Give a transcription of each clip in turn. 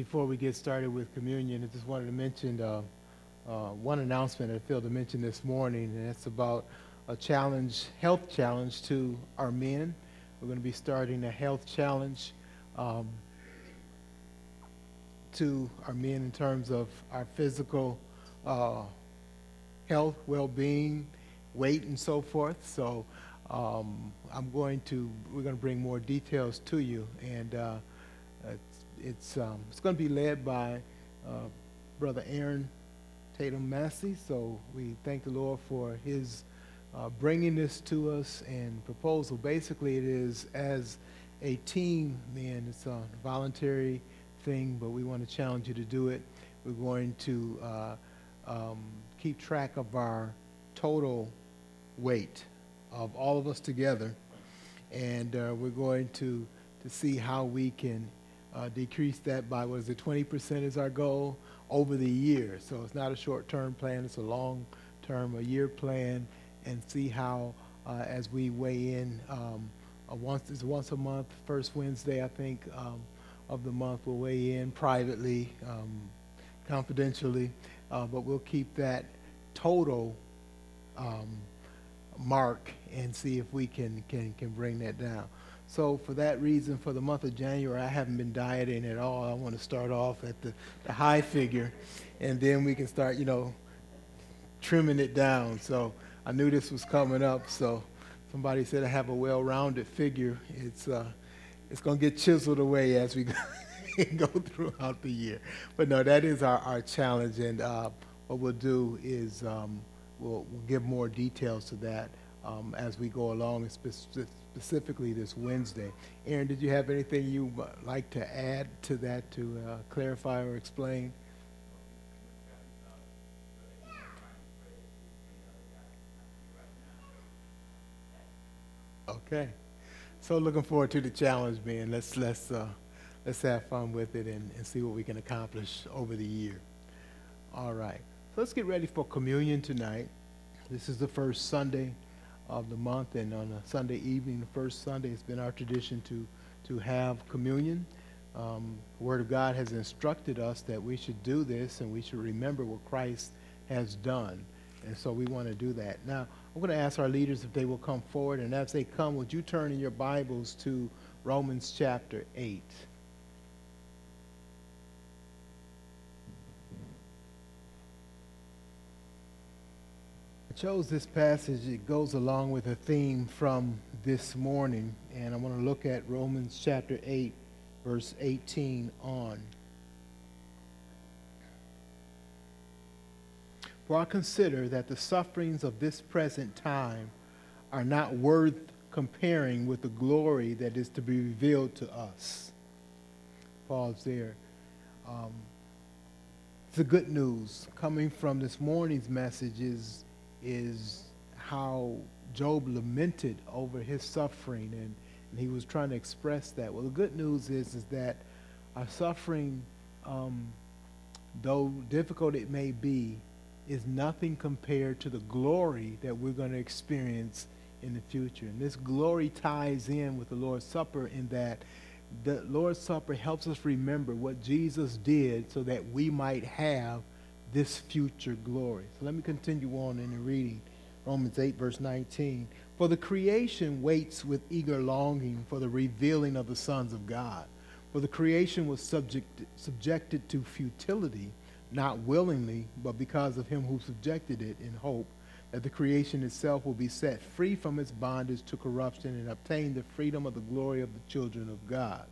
Before we get started with communion, I just wanted to mention uh, uh, one announcement I failed to mention this morning, and it's about a challenge, health challenge to our men. We're going to be starting a health challenge um, to our men in terms of our physical uh, health, well-being, weight, and so forth. So um, I'm going to, we're going to bring more details to you, and uh, it's um, it's going to be led by uh, Brother Aaron Tatum Massey. So we thank the Lord for his uh, bringing this to us and proposal. Basically, it is as a team, man. It's a voluntary thing, but we want to challenge you to do it. We're going to uh, um, keep track of our total weight of all of us together, and uh, we're going to to see how we can uh, decrease that by what is it 20% is our goal over the year. So it's not a short-term plan; it's a long-term, a year plan, and see how uh, as we weigh in. Um, once it's once a month, first Wednesday I think um, of the month. We'll weigh in privately, um, confidentially, uh, but we'll keep that total um, mark and see if we can, can, can bring that down. So for that reason, for the month of January, I haven't been dieting at all. I want to start off at the, the high figure, and then we can start, you know, trimming it down. So I knew this was coming up. So somebody said I have a well-rounded figure. It's uh, it's going to get chiseled away as we go throughout the year. But no, that is our, our challenge, and uh, what we'll do is um, we'll, we'll give more details to that um, as we go along, specifically this Wednesday. Aaron, did you have anything you like to add to that to uh, clarify or explain? Okay. So looking forward to the challenge, man. Let's let's uh, let's have fun with it and, and see what we can accomplish over the year. All right. So let's get ready for communion tonight. This is the first Sunday of the month, and on a Sunday evening, the first Sunday, it's been our tradition to, to have communion. Um, the Word of God has instructed us that we should do this and we should remember what Christ has done. And so we want to do that. Now, I'm going to ask our leaders if they will come forward, and as they come, would you turn in your Bibles to Romans chapter 8? Chose this passage. It goes along with a theme from this morning, and I want to look at Romans chapter 8, verse 18 on. For I consider that the sufferings of this present time are not worth comparing with the glory that is to be revealed to us. Pause there. Um, the good news coming from this morning's message is is how Job lamented over his suffering and, and he was trying to express that. Well, the good news is, is that our suffering, um, though difficult it may be, is nothing compared to the glory that we're going to experience in the future. And this glory ties in with the Lord's Supper in that the Lord's Supper helps us remember what Jesus did so that we might have this future glory. So let me continue on in the reading. Romans 8, verse 19. For the creation waits with eager longing for the revealing of the sons of God. For the creation was subject, subjected to futility, not willingly, but because of him who subjected it in hope that the creation itself will be set free from its bondage to corruption and obtain the freedom of the glory of the children of God.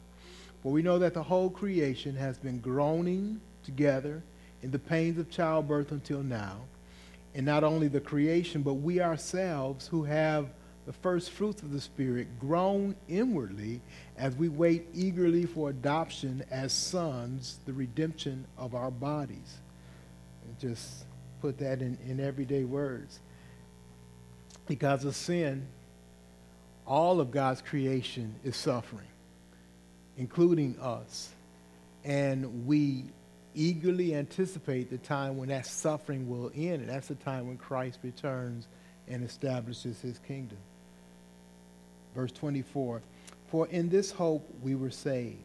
For we know that the whole creation has been groaning together in the pains of childbirth until now. And not only the creation, but we ourselves who have the first fruits of the Spirit groan inwardly as we wait eagerly for adoption as sons, the redemption of our bodies. Just put that in, in everyday words. Because of sin, all of God's creation is suffering, including us. And we eagerly anticipate the time when that suffering will end. And that's the time when Christ returns and establishes his kingdom. Verse 24 For in this hope we were saved.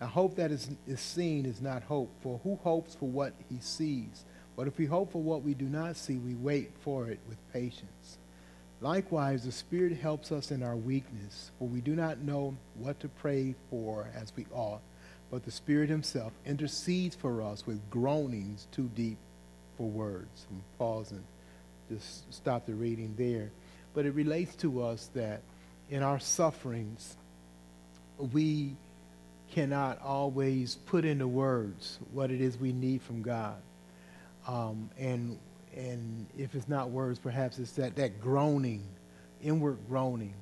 A hope that is, is seen is not hope, for who hopes for what he sees? But if we hope for what we do not see, we wait for it with patience. Likewise, the Spirit helps us in our weakness, for we do not know what to pray for as we ought, but the Spirit Himself intercedes for us with groanings too deep for words. Pause and just stop the reading there. But it relates to us that in our sufferings, we cannot always put into words what it is we need from God. Um, and and if it's not words, perhaps it's that, that groaning, inward groaning,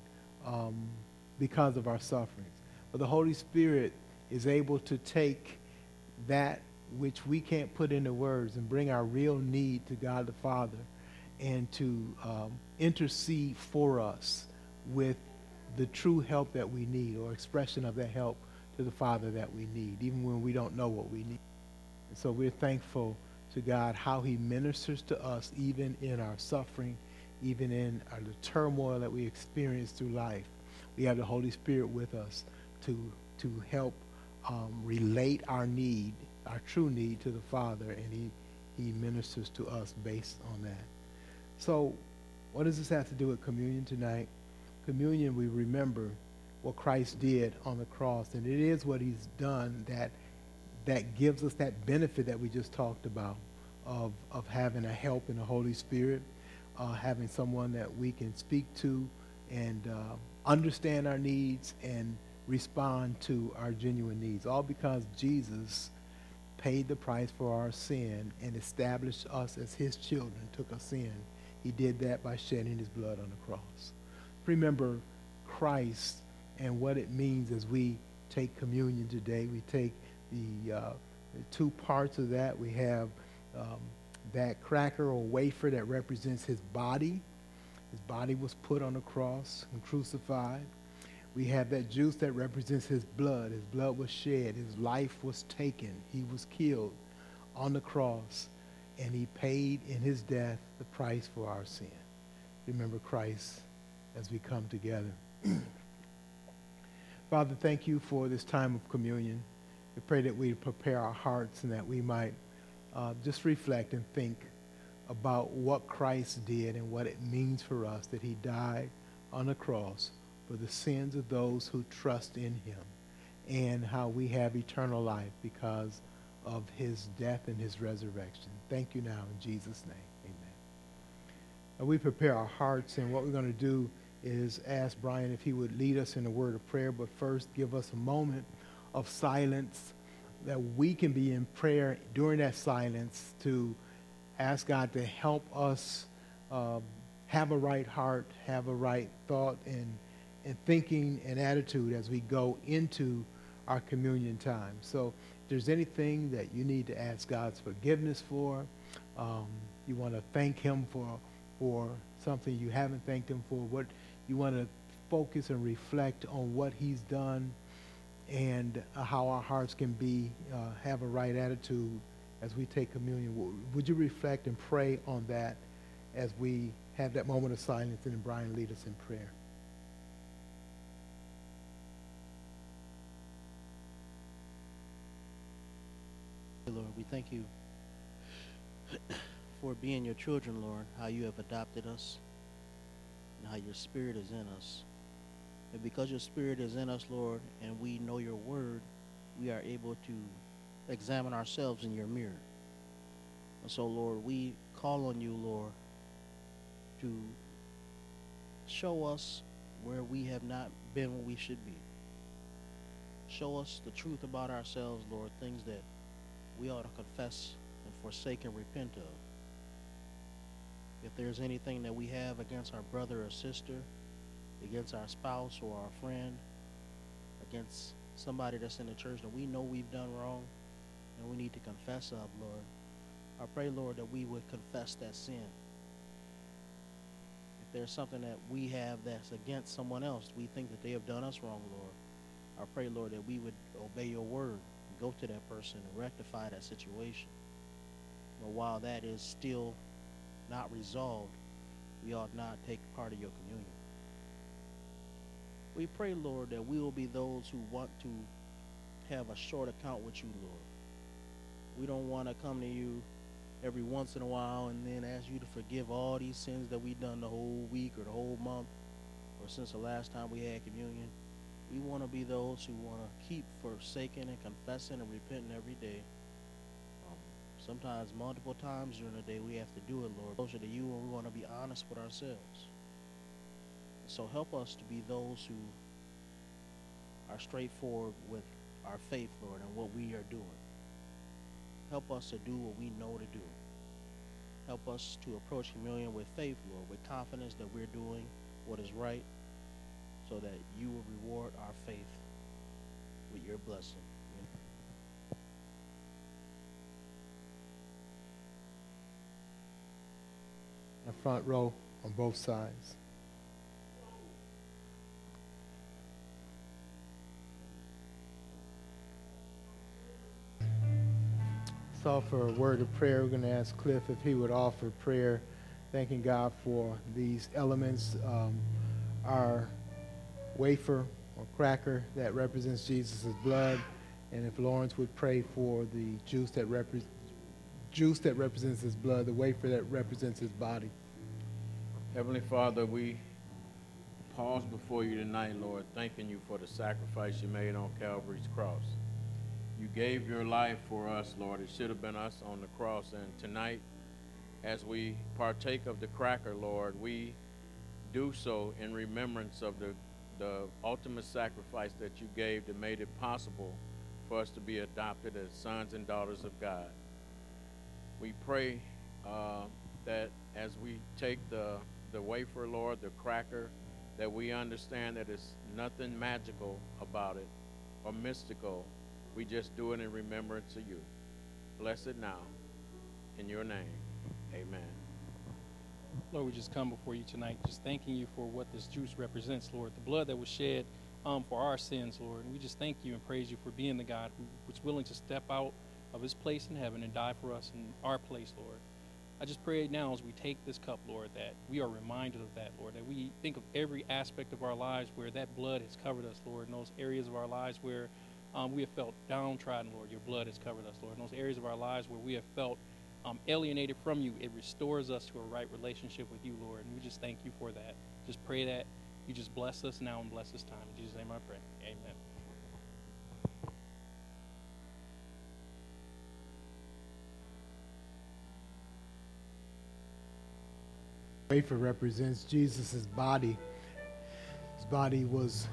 um, because of our sufferings. But the Holy Spirit is able to take that which we can't put into words and bring our real need to God the Father and to um, intercede for us with the true help that we need or expression of that help to the Father that we need, even when we don't know what we need. And so we're thankful to God how he ministers to us even in our suffering, even in our, the turmoil that we experience through life. We have the Holy Spirit with us to, to help um, relate our need, our true need to the Father, and he, he ministers to us based on that. So what does this have to do with communion tonight? Communion, we remember what Christ did on the cross, and it is what he's done that that gives us that benefit that we just talked about of, of having a help in the Holy Spirit, uh, having someone that we can speak to and uh, understand our needs and respond to our genuine needs, all because Jesus paid the price for our sin and established us as his children, took us in. He did that by shedding his blood on the cross. Remember Christ and what it means as we take communion today. We take the, uh, the two parts of that. We have um, that cracker or wafer that represents his body. His body was put on the cross and crucified. We have that juice that represents his blood. His blood was shed. His life was taken. He was killed on the cross. And he paid in his death the price for our sin. Remember Christ as we come together. Father, thank you for this time of communion. We pray that we prepare our hearts and that we might uh, just reflect and think about what Christ did and what it means for us that he died on the cross for the sins of those who trust in him and how we have eternal life because of his death and his resurrection. Thank you now in Jesus' name. Amen. And we prepare our hearts and what we're going to do is ask Brian if he would lead us in a word of prayer, but first give us a moment of silence that we can be in prayer during that silence to ask God to help us um, have a right heart, have a right thought and, and thinking and attitude as we go into our communion time. So if there's anything that you need to ask God's forgiveness for, um, you want to thank him for, for something you haven't thanked him for, what you want to focus and reflect on what he's done and uh, how our hearts can be uh, have a right attitude as we take communion. Would you reflect and pray on that as we have that moment of silence and then Brian lead us in prayer? Lord, we thank you for being your children, Lord, how you have adopted us and how your spirit is in us. And because your spirit is in us, Lord, and we know your word, we are able to examine ourselves in your mirror. And so, Lord, we call on you, Lord, to show us where we have not been where we should be. Show us the truth about ourselves, Lord, things that we ought to confess and forsake and repent of. If there's anything that we have against our brother or sister, against our spouse or our friend, against somebody that's in the church that we know we've done wrong and we need to confess of, Lord. I pray, Lord, that we would confess that sin. If there's something that we have that's against someone else, we think that they have done us wrong, Lord. I pray, Lord, that we would obey your word go to that person and rectify that situation. But while that is still not resolved, we ought not take part of your communion. We pray, Lord, that we will be those who want to have a short account with you, Lord. We don't want to come to you every once in a while and then ask you to forgive all these sins that we've done the whole week or the whole month or since the last time we had communion. We want to be those who want to keep forsaking and confessing and repenting every day. Um, sometimes multiple times during the day we have to do it, Lord. Closer to you and we want to be honest with ourselves. So help us to be those who are straightforward with our faith, Lord, and what we are doing. Help us to do what we know to do. Help us to approach communion with faith, Lord, with confidence that we're doing what is right, so that you will reward our faith with your blessing. The front row on both sides. Offer a word of prayer. We're going to ask Cliff if he would offer prayer, thanking God for these elements. Um, our wafer or cracker that represents Jesus' blood, and if Lawrence would pray for the juice that repre- juice that represents his blood, the wafer that represents his body. Heavenly Father, we pause before you tonight, Lord, thanking you for the sacrifice you made on Calvary's cross. You gave your life for us, Lord. It should have been us on the cross. And tonight, as we partake of the cracker, Lord, we do so in remembrance of the, the ultimate sacrifice that you gave that made it possible for us to be adopted as sons and daughters of God. We pray uh, that as we take the, the wafer, Lord, the cracker, that we understand that it's nothing magical about it or mystical. We just do it in remembrance of you. Bless it now. In your name, amen. Lord, we just come before you tonight, just thanking you for what this juice represents, Lord. The blood that was shed um, for our sins, Lord. And we just thank you and praise you for being the God who was willing to step out of his place in heaven and die for us in our place, Lord. I just pray now as we take this cup, Lord, that we are reminded of that, Lord, that we think of every aspect of our lives where that blood has covered us, Lord, in those areas of our lives where um, we have felt downtrodden, Lord. Your blood has covered us, Lord. In those areas of our lives where we have felt um, alienated from you, it restores us to a right relationship with you, Lord. And we just thank you for that. Just pray that you just bless us now and bless this time. In Jesus' name I pray. Amen. Wafer represents Jesus' body. His body was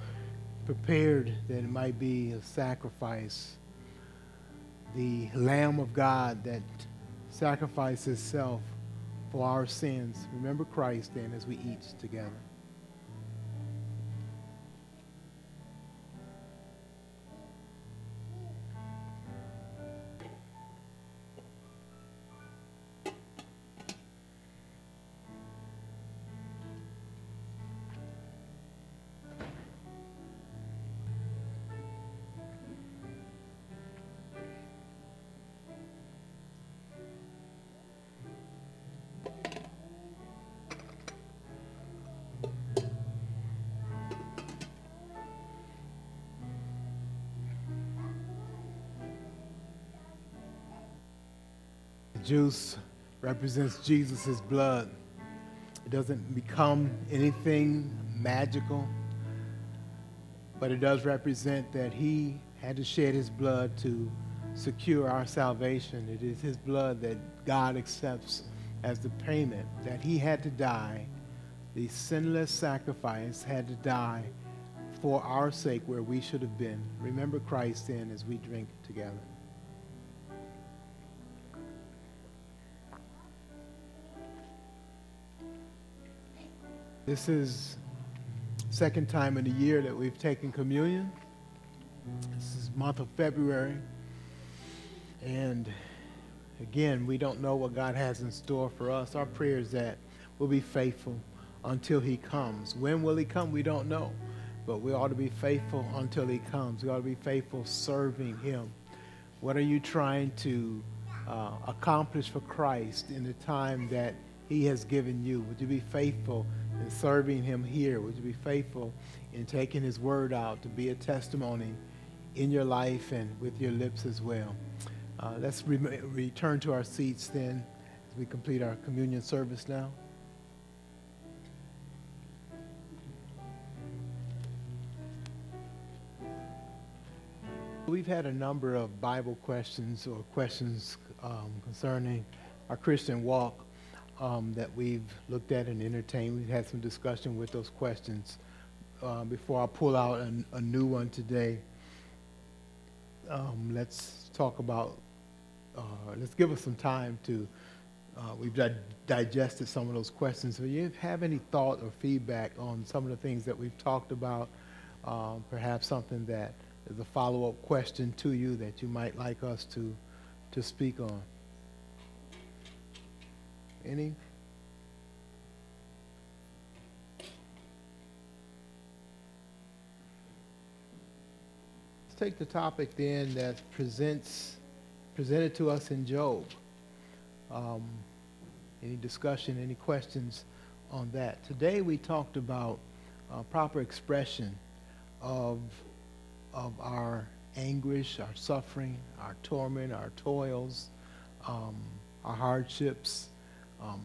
prepared that it might be a sacrifice. The Lamb of God that sacrificed itself for our sins. Remember Christ then as we eat together. Juice represents Jesus' blood. It doesn't become anything magical, but it does represent that he had to shed his blood to secure our salvation. It is his blood that God accepts as the payment, that he had to die. The sinless sacrifice had to die for our sake where we should have been. Remember Christ then as we drink together. This is second time in the year that we've taken communion. This is month of February. And again, we don't know what God has in store for us. Our prayer is that we'll be faithful until he comes. When will he come? We don't know. But we ought to be faithful until he comes. We ought to be faithful serving him. What are you trying to uh, accomplish for Christ in the time that he has given you? Would you be faithful in serving him here? Would you be faithful in taking his word out to be a testimony in your life and with your lips as well. Uh, let's re- return to our seats then as we complete our communion service now. We've had a number of Bible questions or questions um, concerning our Christian walk um, that we've looked at and entertained. We've had some discussion with those questions. Uh, before I pull out a, a new one today, um, let's talk about, uh, let's give us some time to, uh, we've di- digested some of those questions. So you have any thought or feedback on some of the things that we've talked about, um, perhaps something that is a follow-up question to you that you might like us to, to speak on? Any? Let's take the topic then that presents, presented to us in Job. Um, any discussion, any questions on that? Today we talked about uh, proper expression of of our anguish, our suffering, our torment, our toils, um, our hardships. Um,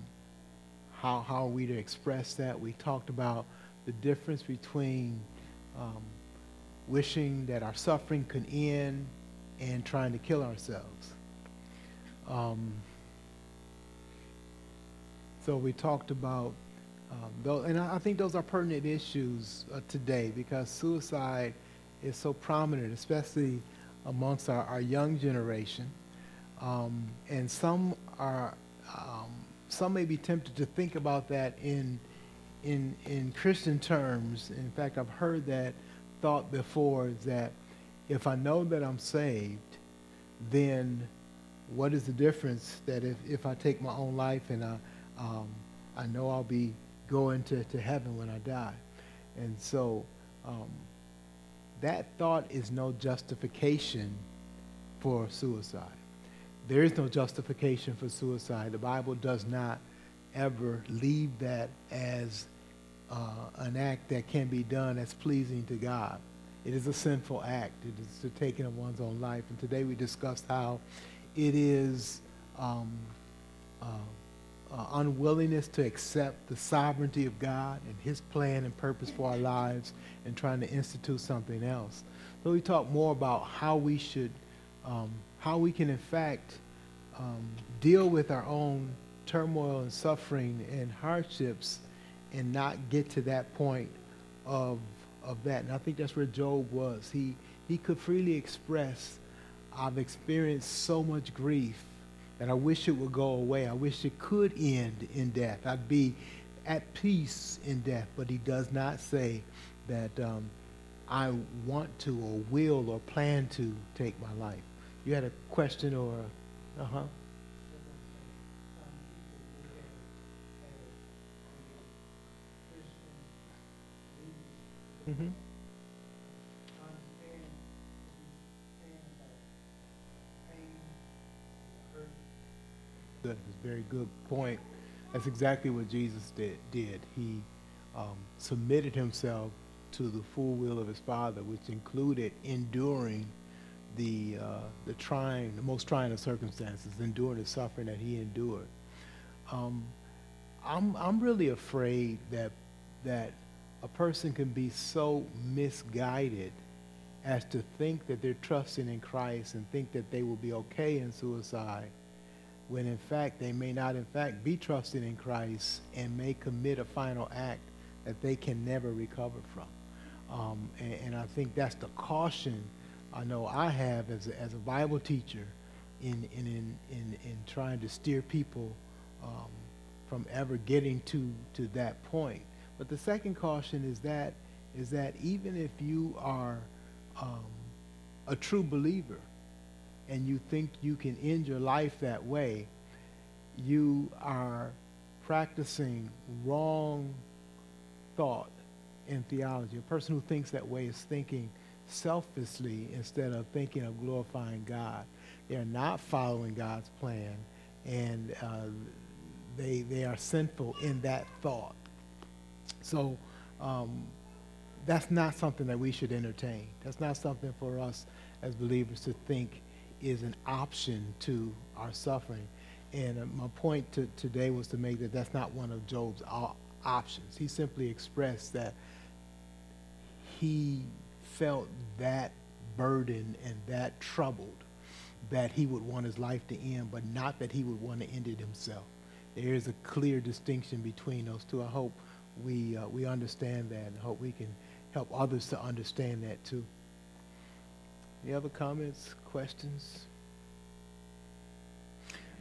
how, how are we to express that? We talked about the difference between um, wishing that our suffering could end and trying to kill ourselves. Um, so we talked about um, those, and I, think those are pertinent issues uh, today because suicide is so prominent, especially amongst our, our young generation. Um, and some are, um, some may be tempted to think about that in, in, in Christian terms. In fact, I've heard that thought before that if I know that I'm saved, then what is the difference that if, if I take my own life and I, um, I know I'll be going to, to heaven when I die? And so, um, that thought is no justification for suicide. There is no justification for suicide. The Bible does not ever leave that as uh, an act that can be done that's pleasing to God. It is a sinful act. It is the taking of one's own life. And today we discussed how it is um, uh, uh, unwillingness to accept the sovereignty of God and His plan and purpose for our lives and trying to institute something else. So we talk more about how we should, um, how we can in fact um, deal with our own turmoil and suffering and hardships and not get to that point of, of that. And I think that's where Job was. He, he could freely express, I've experienced so much grief that I wish it would go away. I wish it could end in death. I'd be at peace in death. But he does not say that um, I want to or will or plan to take my life. You had a question or, uh huh? Mm-hmm. Good. It's a very good point. That's exactly what Jesus did. did. He um, submitted himself to the full will of his Father, which included enduring the uh, the trying, the most trying of circumstances, enduring the suffering that he endured. Um, I'm I'm really afraid that that a person can be so misguided as to think that they're trusting in Christ and think that they will be okay in suicide when in fact they may not in fact be trusting in Christ and may commit a final act that they can never recover from. Um, and, and, I think that's the caution I know I have as a, as a Bible teacher in, in, in, in, in trying to steer people um, from ever getting to, to that point. But the second caution is that is that even if you are um, a true believer, and you think you can end your life that way, you are practicing wrong thought in theology. A person who thinks that way is thinking selfishly instead of thinking of glorifying God. They're not following God's plan, and uh, they, they are sinful in that thought. So um, that's not something that we should entertain. That's not something for us as believers to think is an option to our suffering. And uh, my point to, today was to make that that's not one of Job's op- options. He simply expressed that he felt that burden and that troubled that he would want his life to end, but not that he would want to end it himself. There is a clear distinction between those two. I hope we, uh, we understand that and hope we can help others to understand that too. Any other comments, questions?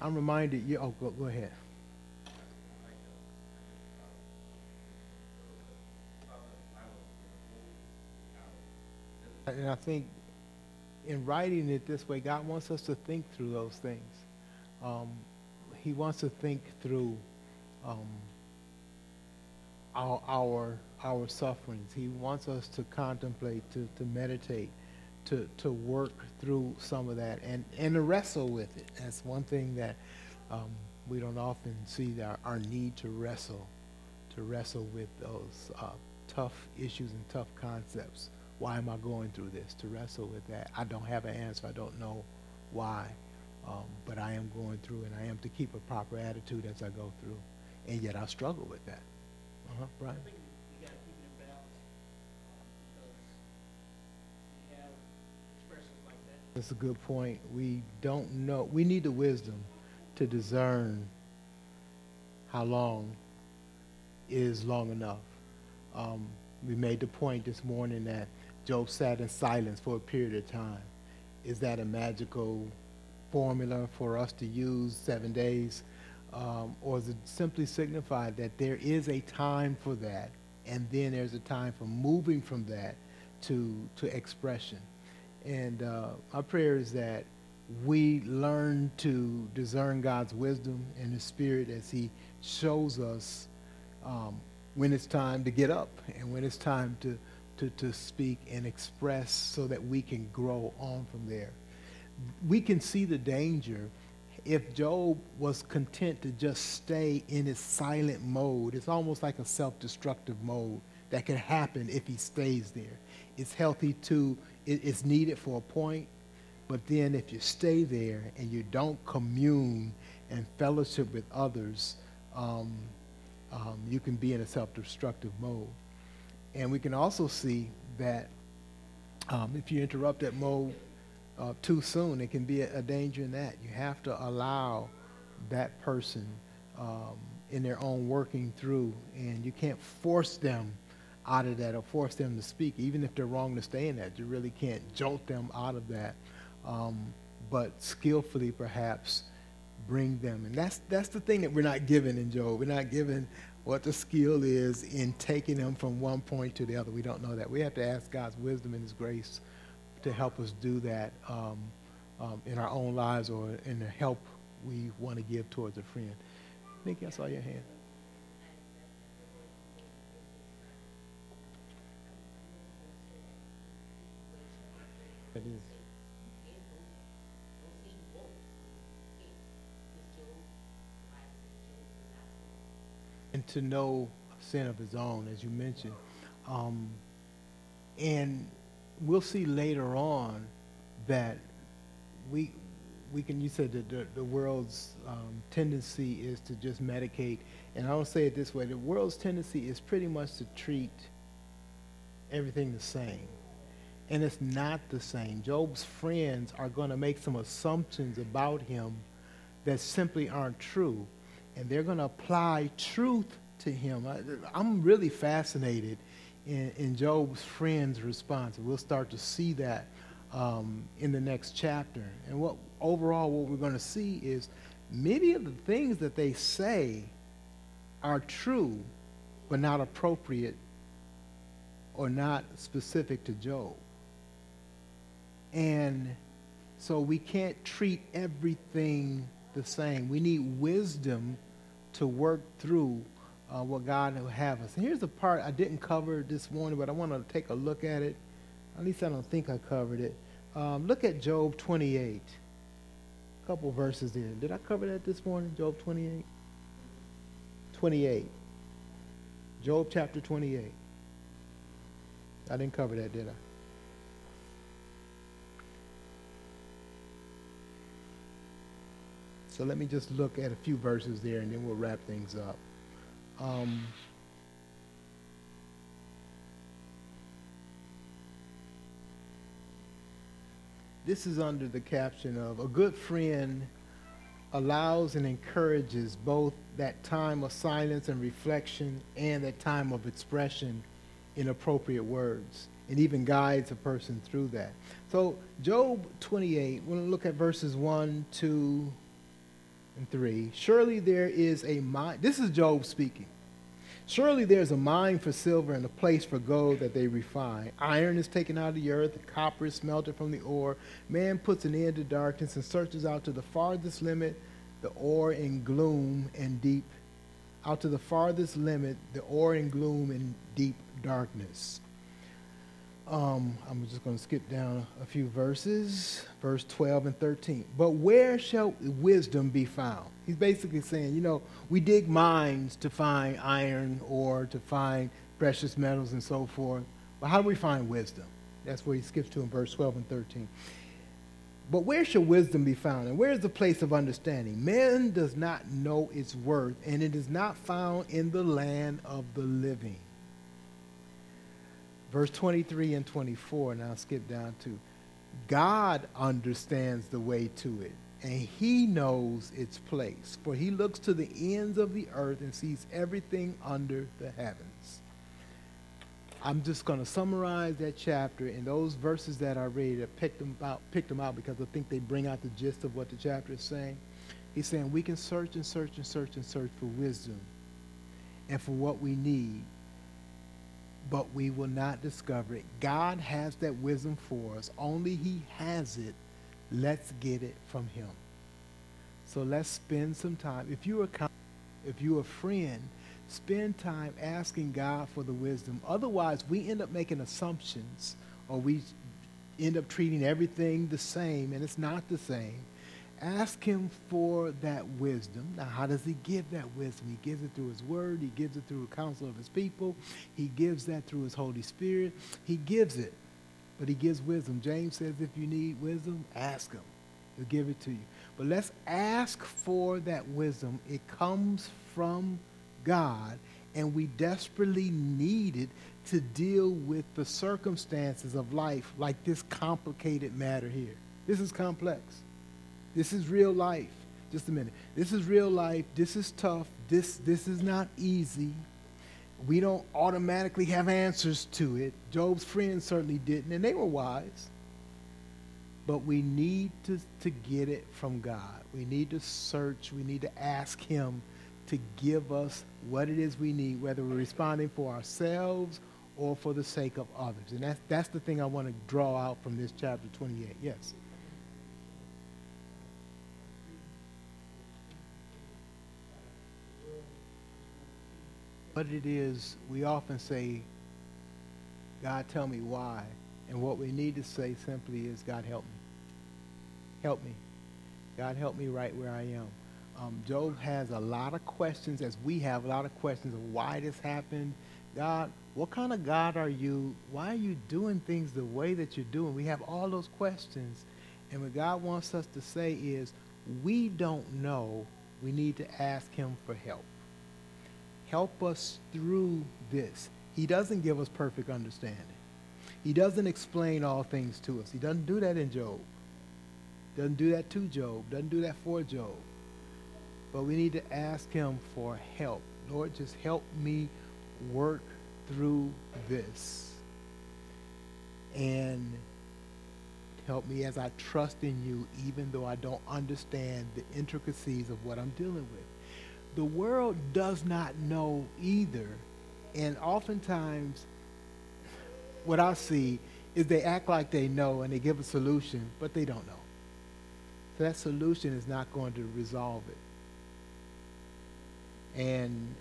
I'm reminded, you, oh, go, go ahead. And I think in writing it this way, God wants us to think through those things. Um, he wants to think through um, our, our, our sufferings. He wants us to contemplate, to, to meditate, to, to work through some of that and, and to wrestle with it. That's one thing that um, we don't often see our, our need to wrestle, to wrestle with those uh, tough issues and tough concepts why am I going through this? To wrestle with that. I don't have an answer. I don't know why. Um, but I am going through, and I am to keep a proper attitude as I go through. And yet I struggle with that. Uh-huh, Brian? I think we gotta keep it in balance, um, because we have expressions like that. That's a good point. We don't know. We need the wisdom to discern how long is long enough. Um, we made the point this morning that Job sat in silence for a period of time. Is that a magical formula for us to use seven days? Um, or is it simply signified that there is a time for that, and then there's a time for moving from that to, to expression? And uh, our prayer is that we learn to discern God's wisdom and His Spirit as He shows us um, when it's time to get up and when it's time to to, to speak and express so that we can grow on from there. We can see the danger if Job was content to just stay in his silent mode. It's almost like a self destructive mode that can happen if he stays there. It's healthy to, it's needed for a point, but then if you stay there and you don't commune and fellowship with others, um, um, you can be in a self destructive mode. And we can also see that um, if you interrupt that mode uh, too soon, it can be a, a, danger in that. You have to allow that person um, in their own working through, and you can't force them out of that or force them to speak, even if they're wrong to stay in that. You really can't jolt them out of that, um, but skillfully perhaps bring them. And that's that's the thing that we're not given in Job. We're not given what the skill is in taking them from one point to the other. We don't know that. We have to ask God's wisdom and His grace to help us do that um, um, in our own lives or in the help we want to give towards a friend. Nikki, I saw your hand. It is. And to know sin of his own, as you mentioned. Um, and we'll see later on that we we can you said that the, the world's um, tendency is to just medicate. And i don't say it this way the world's tendency is pretty much to treat everything the same. And it's not the same. Job's friends are going to make some assumptions about him that simply aren't true and they're going to apply truth to him. I, am really fascinated in, in, Job's friend's response. We'll start to see that um, in the next chapter. And what overall, what we're going to see is many of the things that they say are true, but not appropriate or not specific to Job. And so we can't treat everything the same. We need wisdom to work through uh, what God will have us. And here's the part I didn't cover this morning, but I want to take a look at it. At least I don't think I covered it. Um, look at Job 28. A couple verses there. Did I cover that this morning? Job 28? 28. Job chapter 28. I didn't cover that, did I? So let me just look at a few verses there and then we'll wrap things up. Um, this is under the caption of a good friend allows and encourages both that time of silence and reflection and that time of expression in appropriate words and even guides a person through that. So, Job 28, we're going to look at verses 1, 2, and 3. Surely there is a mine. this is Job speaking. Surely there's a mine for silver and a place for gold that they refine. Iron is taken out of the earth, copper is smelted from the ore. Man puts an end to darkness and searches out to the farthest limit the ore in gloom and deep, out to the farthest limit the ore in gloom and deep darkness. Um, I'm just going to skip down a few verses, verse 12 and 13. But where shall wisdom be found? He's basically saying, you know, we dig mines to find iron or to find precious metals and so forth. But how do we find wisdom? That's where he skips to in verse 12 and 13. But where shall wisdom be found? And where is the place of understanding? Man does not know its worth, and it is not found in the land of the living verse 23 and 24, and I'll skip down to God understands the way to it, and he knows its place. For he looks to the ends of the earth and sees everything under the heavens. I'm just going to summarize that chapter and those verses that I read. I picked them out, picked them out because I think they bring out the gist of what the chapter is saying. He's saying we can search and search and search and search for wisdom and for what we need but we will not discover it. God has that wisdom for us. Only He has it. Let's get it from Him. So let's spend some time. If you're a if you're a friend, spend time asking God for the wisdom. Otherwise, we end up making assumptions or we end up treating everything the same, and it's not the same. Ask him for that wisdom. Now, how does he give that wisdom? He gives it through his word. He gives it through the counsel of his people. He gives that through his Holy Spirit. He gives it, but he gives wisdom. James says if you need wisdom, ask him. He'll give it to you. But let's ask for that wisdom. It comes from God, and we desperately need it to deal with the circumstances of life like this complicated matter here. This is complex. This is real life. Just a minute. This is real life. This is tough. This, this is not easy. We don't automatically have answers to it. Job's friends certainly didn't, and they were wise. But we need to, to get it from God. We need to search. We need to ask Him to give us what it is we need, whether we're responding for ourselves or for the sake of others. And that's, that's the thing I want to draw out from this chapter 28. Yes. What it is, we often say, God, tell me why. And what we need to say simply is, God, help me. Help me. God, help me right where I am. Um, Job has a lot of questions, as we have a lot of questions of why this happened. God, what kind of God are you? Why are you doing things the way that you're doing? We have all those questions. And what God wants us to say is, we don't know. We need to ask him for help help us through this. He doesn't give us perfect understanding. He doesn't explain all things to us. He doesn't do that in Job. Doesn't do that to Job. Doesn't do that for Job. But we need to ask him for help. Lord, just help me work through this. And help me as I trust in you, even though I don't understand the intricacies of what I'm dealing with the world does not know either. And oftentimes, what I see is they act like they know and they give a solution, but they don't know. So that solution is not going to resolve it. And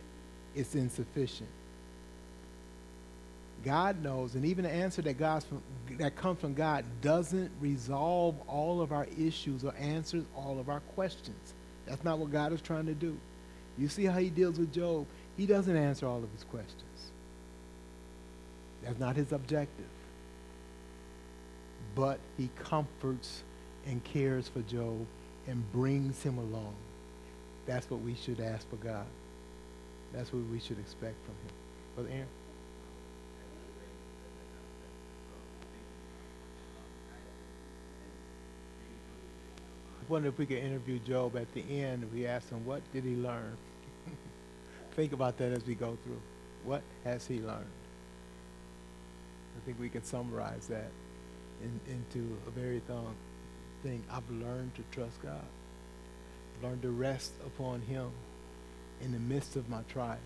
it's insufficient. God knows, and even the answer that, God's from, that comes from God doesn't resolve all of our issues or answers all of our questions. That's not what God is trying to do. You see how he deals with Job? He doesn't answer all of his questions. That's not his objective. But he comforts and cares for Job and brings him along. That's what we should ask for God. That's what we should expect from him. Brother Aaron? Wonder if we could interview Job at the end. If we ask him, what did he learn? Think about that as we go through. What has he learned? I think we can summarize that in, into a very long thing. I've learned to trust God. I've learned to rest upon him in the midst of my trials.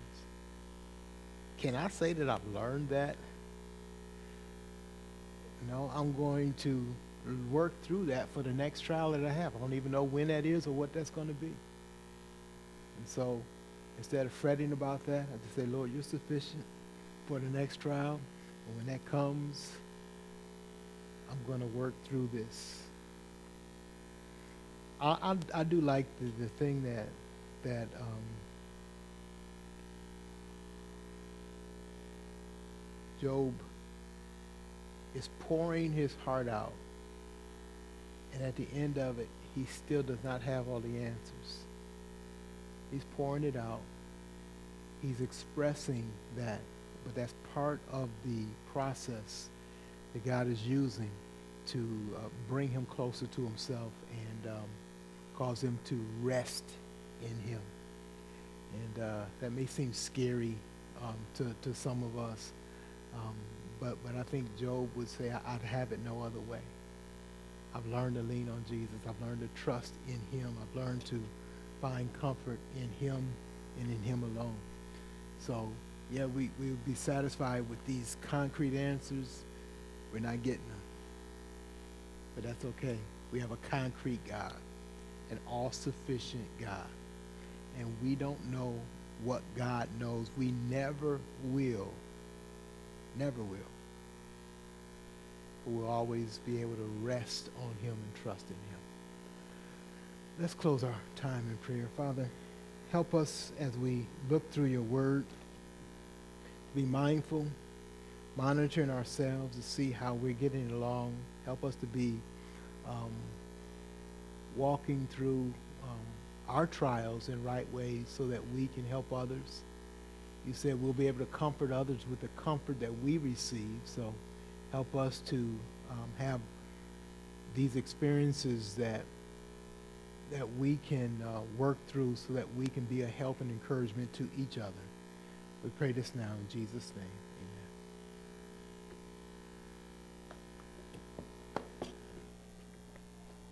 Can I say that I've learned that? No, I'm going to work through that for the next trial that I have. I don't even know when that is or what that's going to be. And so instead of fretting about that, I just say, Lord, you're sufficient for the next trial. And when that comes, I'm going to work through this. I, I, I do like the, the thing that, that um, Job is pouring his heart out. And at the end of it, he still does not have all the answers. He's pouring it out. He's expressing that, but that's part of the process that God is using to uh, bring him closer to himself and um, cause him to rest in him. And uh, that may seem scary um, to, to some of us, um, but, but I think Job would say, I'd have it no other way. I've learned to lean on Jesus. I've learned to trust in him. I've learned to find comfort in him and in him alone. So, yeah, we, we would be satisfied with these concrete answers. We're not getting them. But that's okay. We have a concrete God, an all-sufficient God. And we don't know what God knows. We never will. Never will will always be able to rest on him and trust in him. Let's close our time in prayer. Father, help us as we look through your word, be mindful, monitoring ourselves to see how we're getting along. Help us to be um, walking through um, our trials in right ways so that we can help others. You said we'll be able to comfort others with the comfort that we receive. So help us to um, have these experiences that that we can uh, work through so that we can be a help and encouragement to each other. We pray this now in Jesus' name.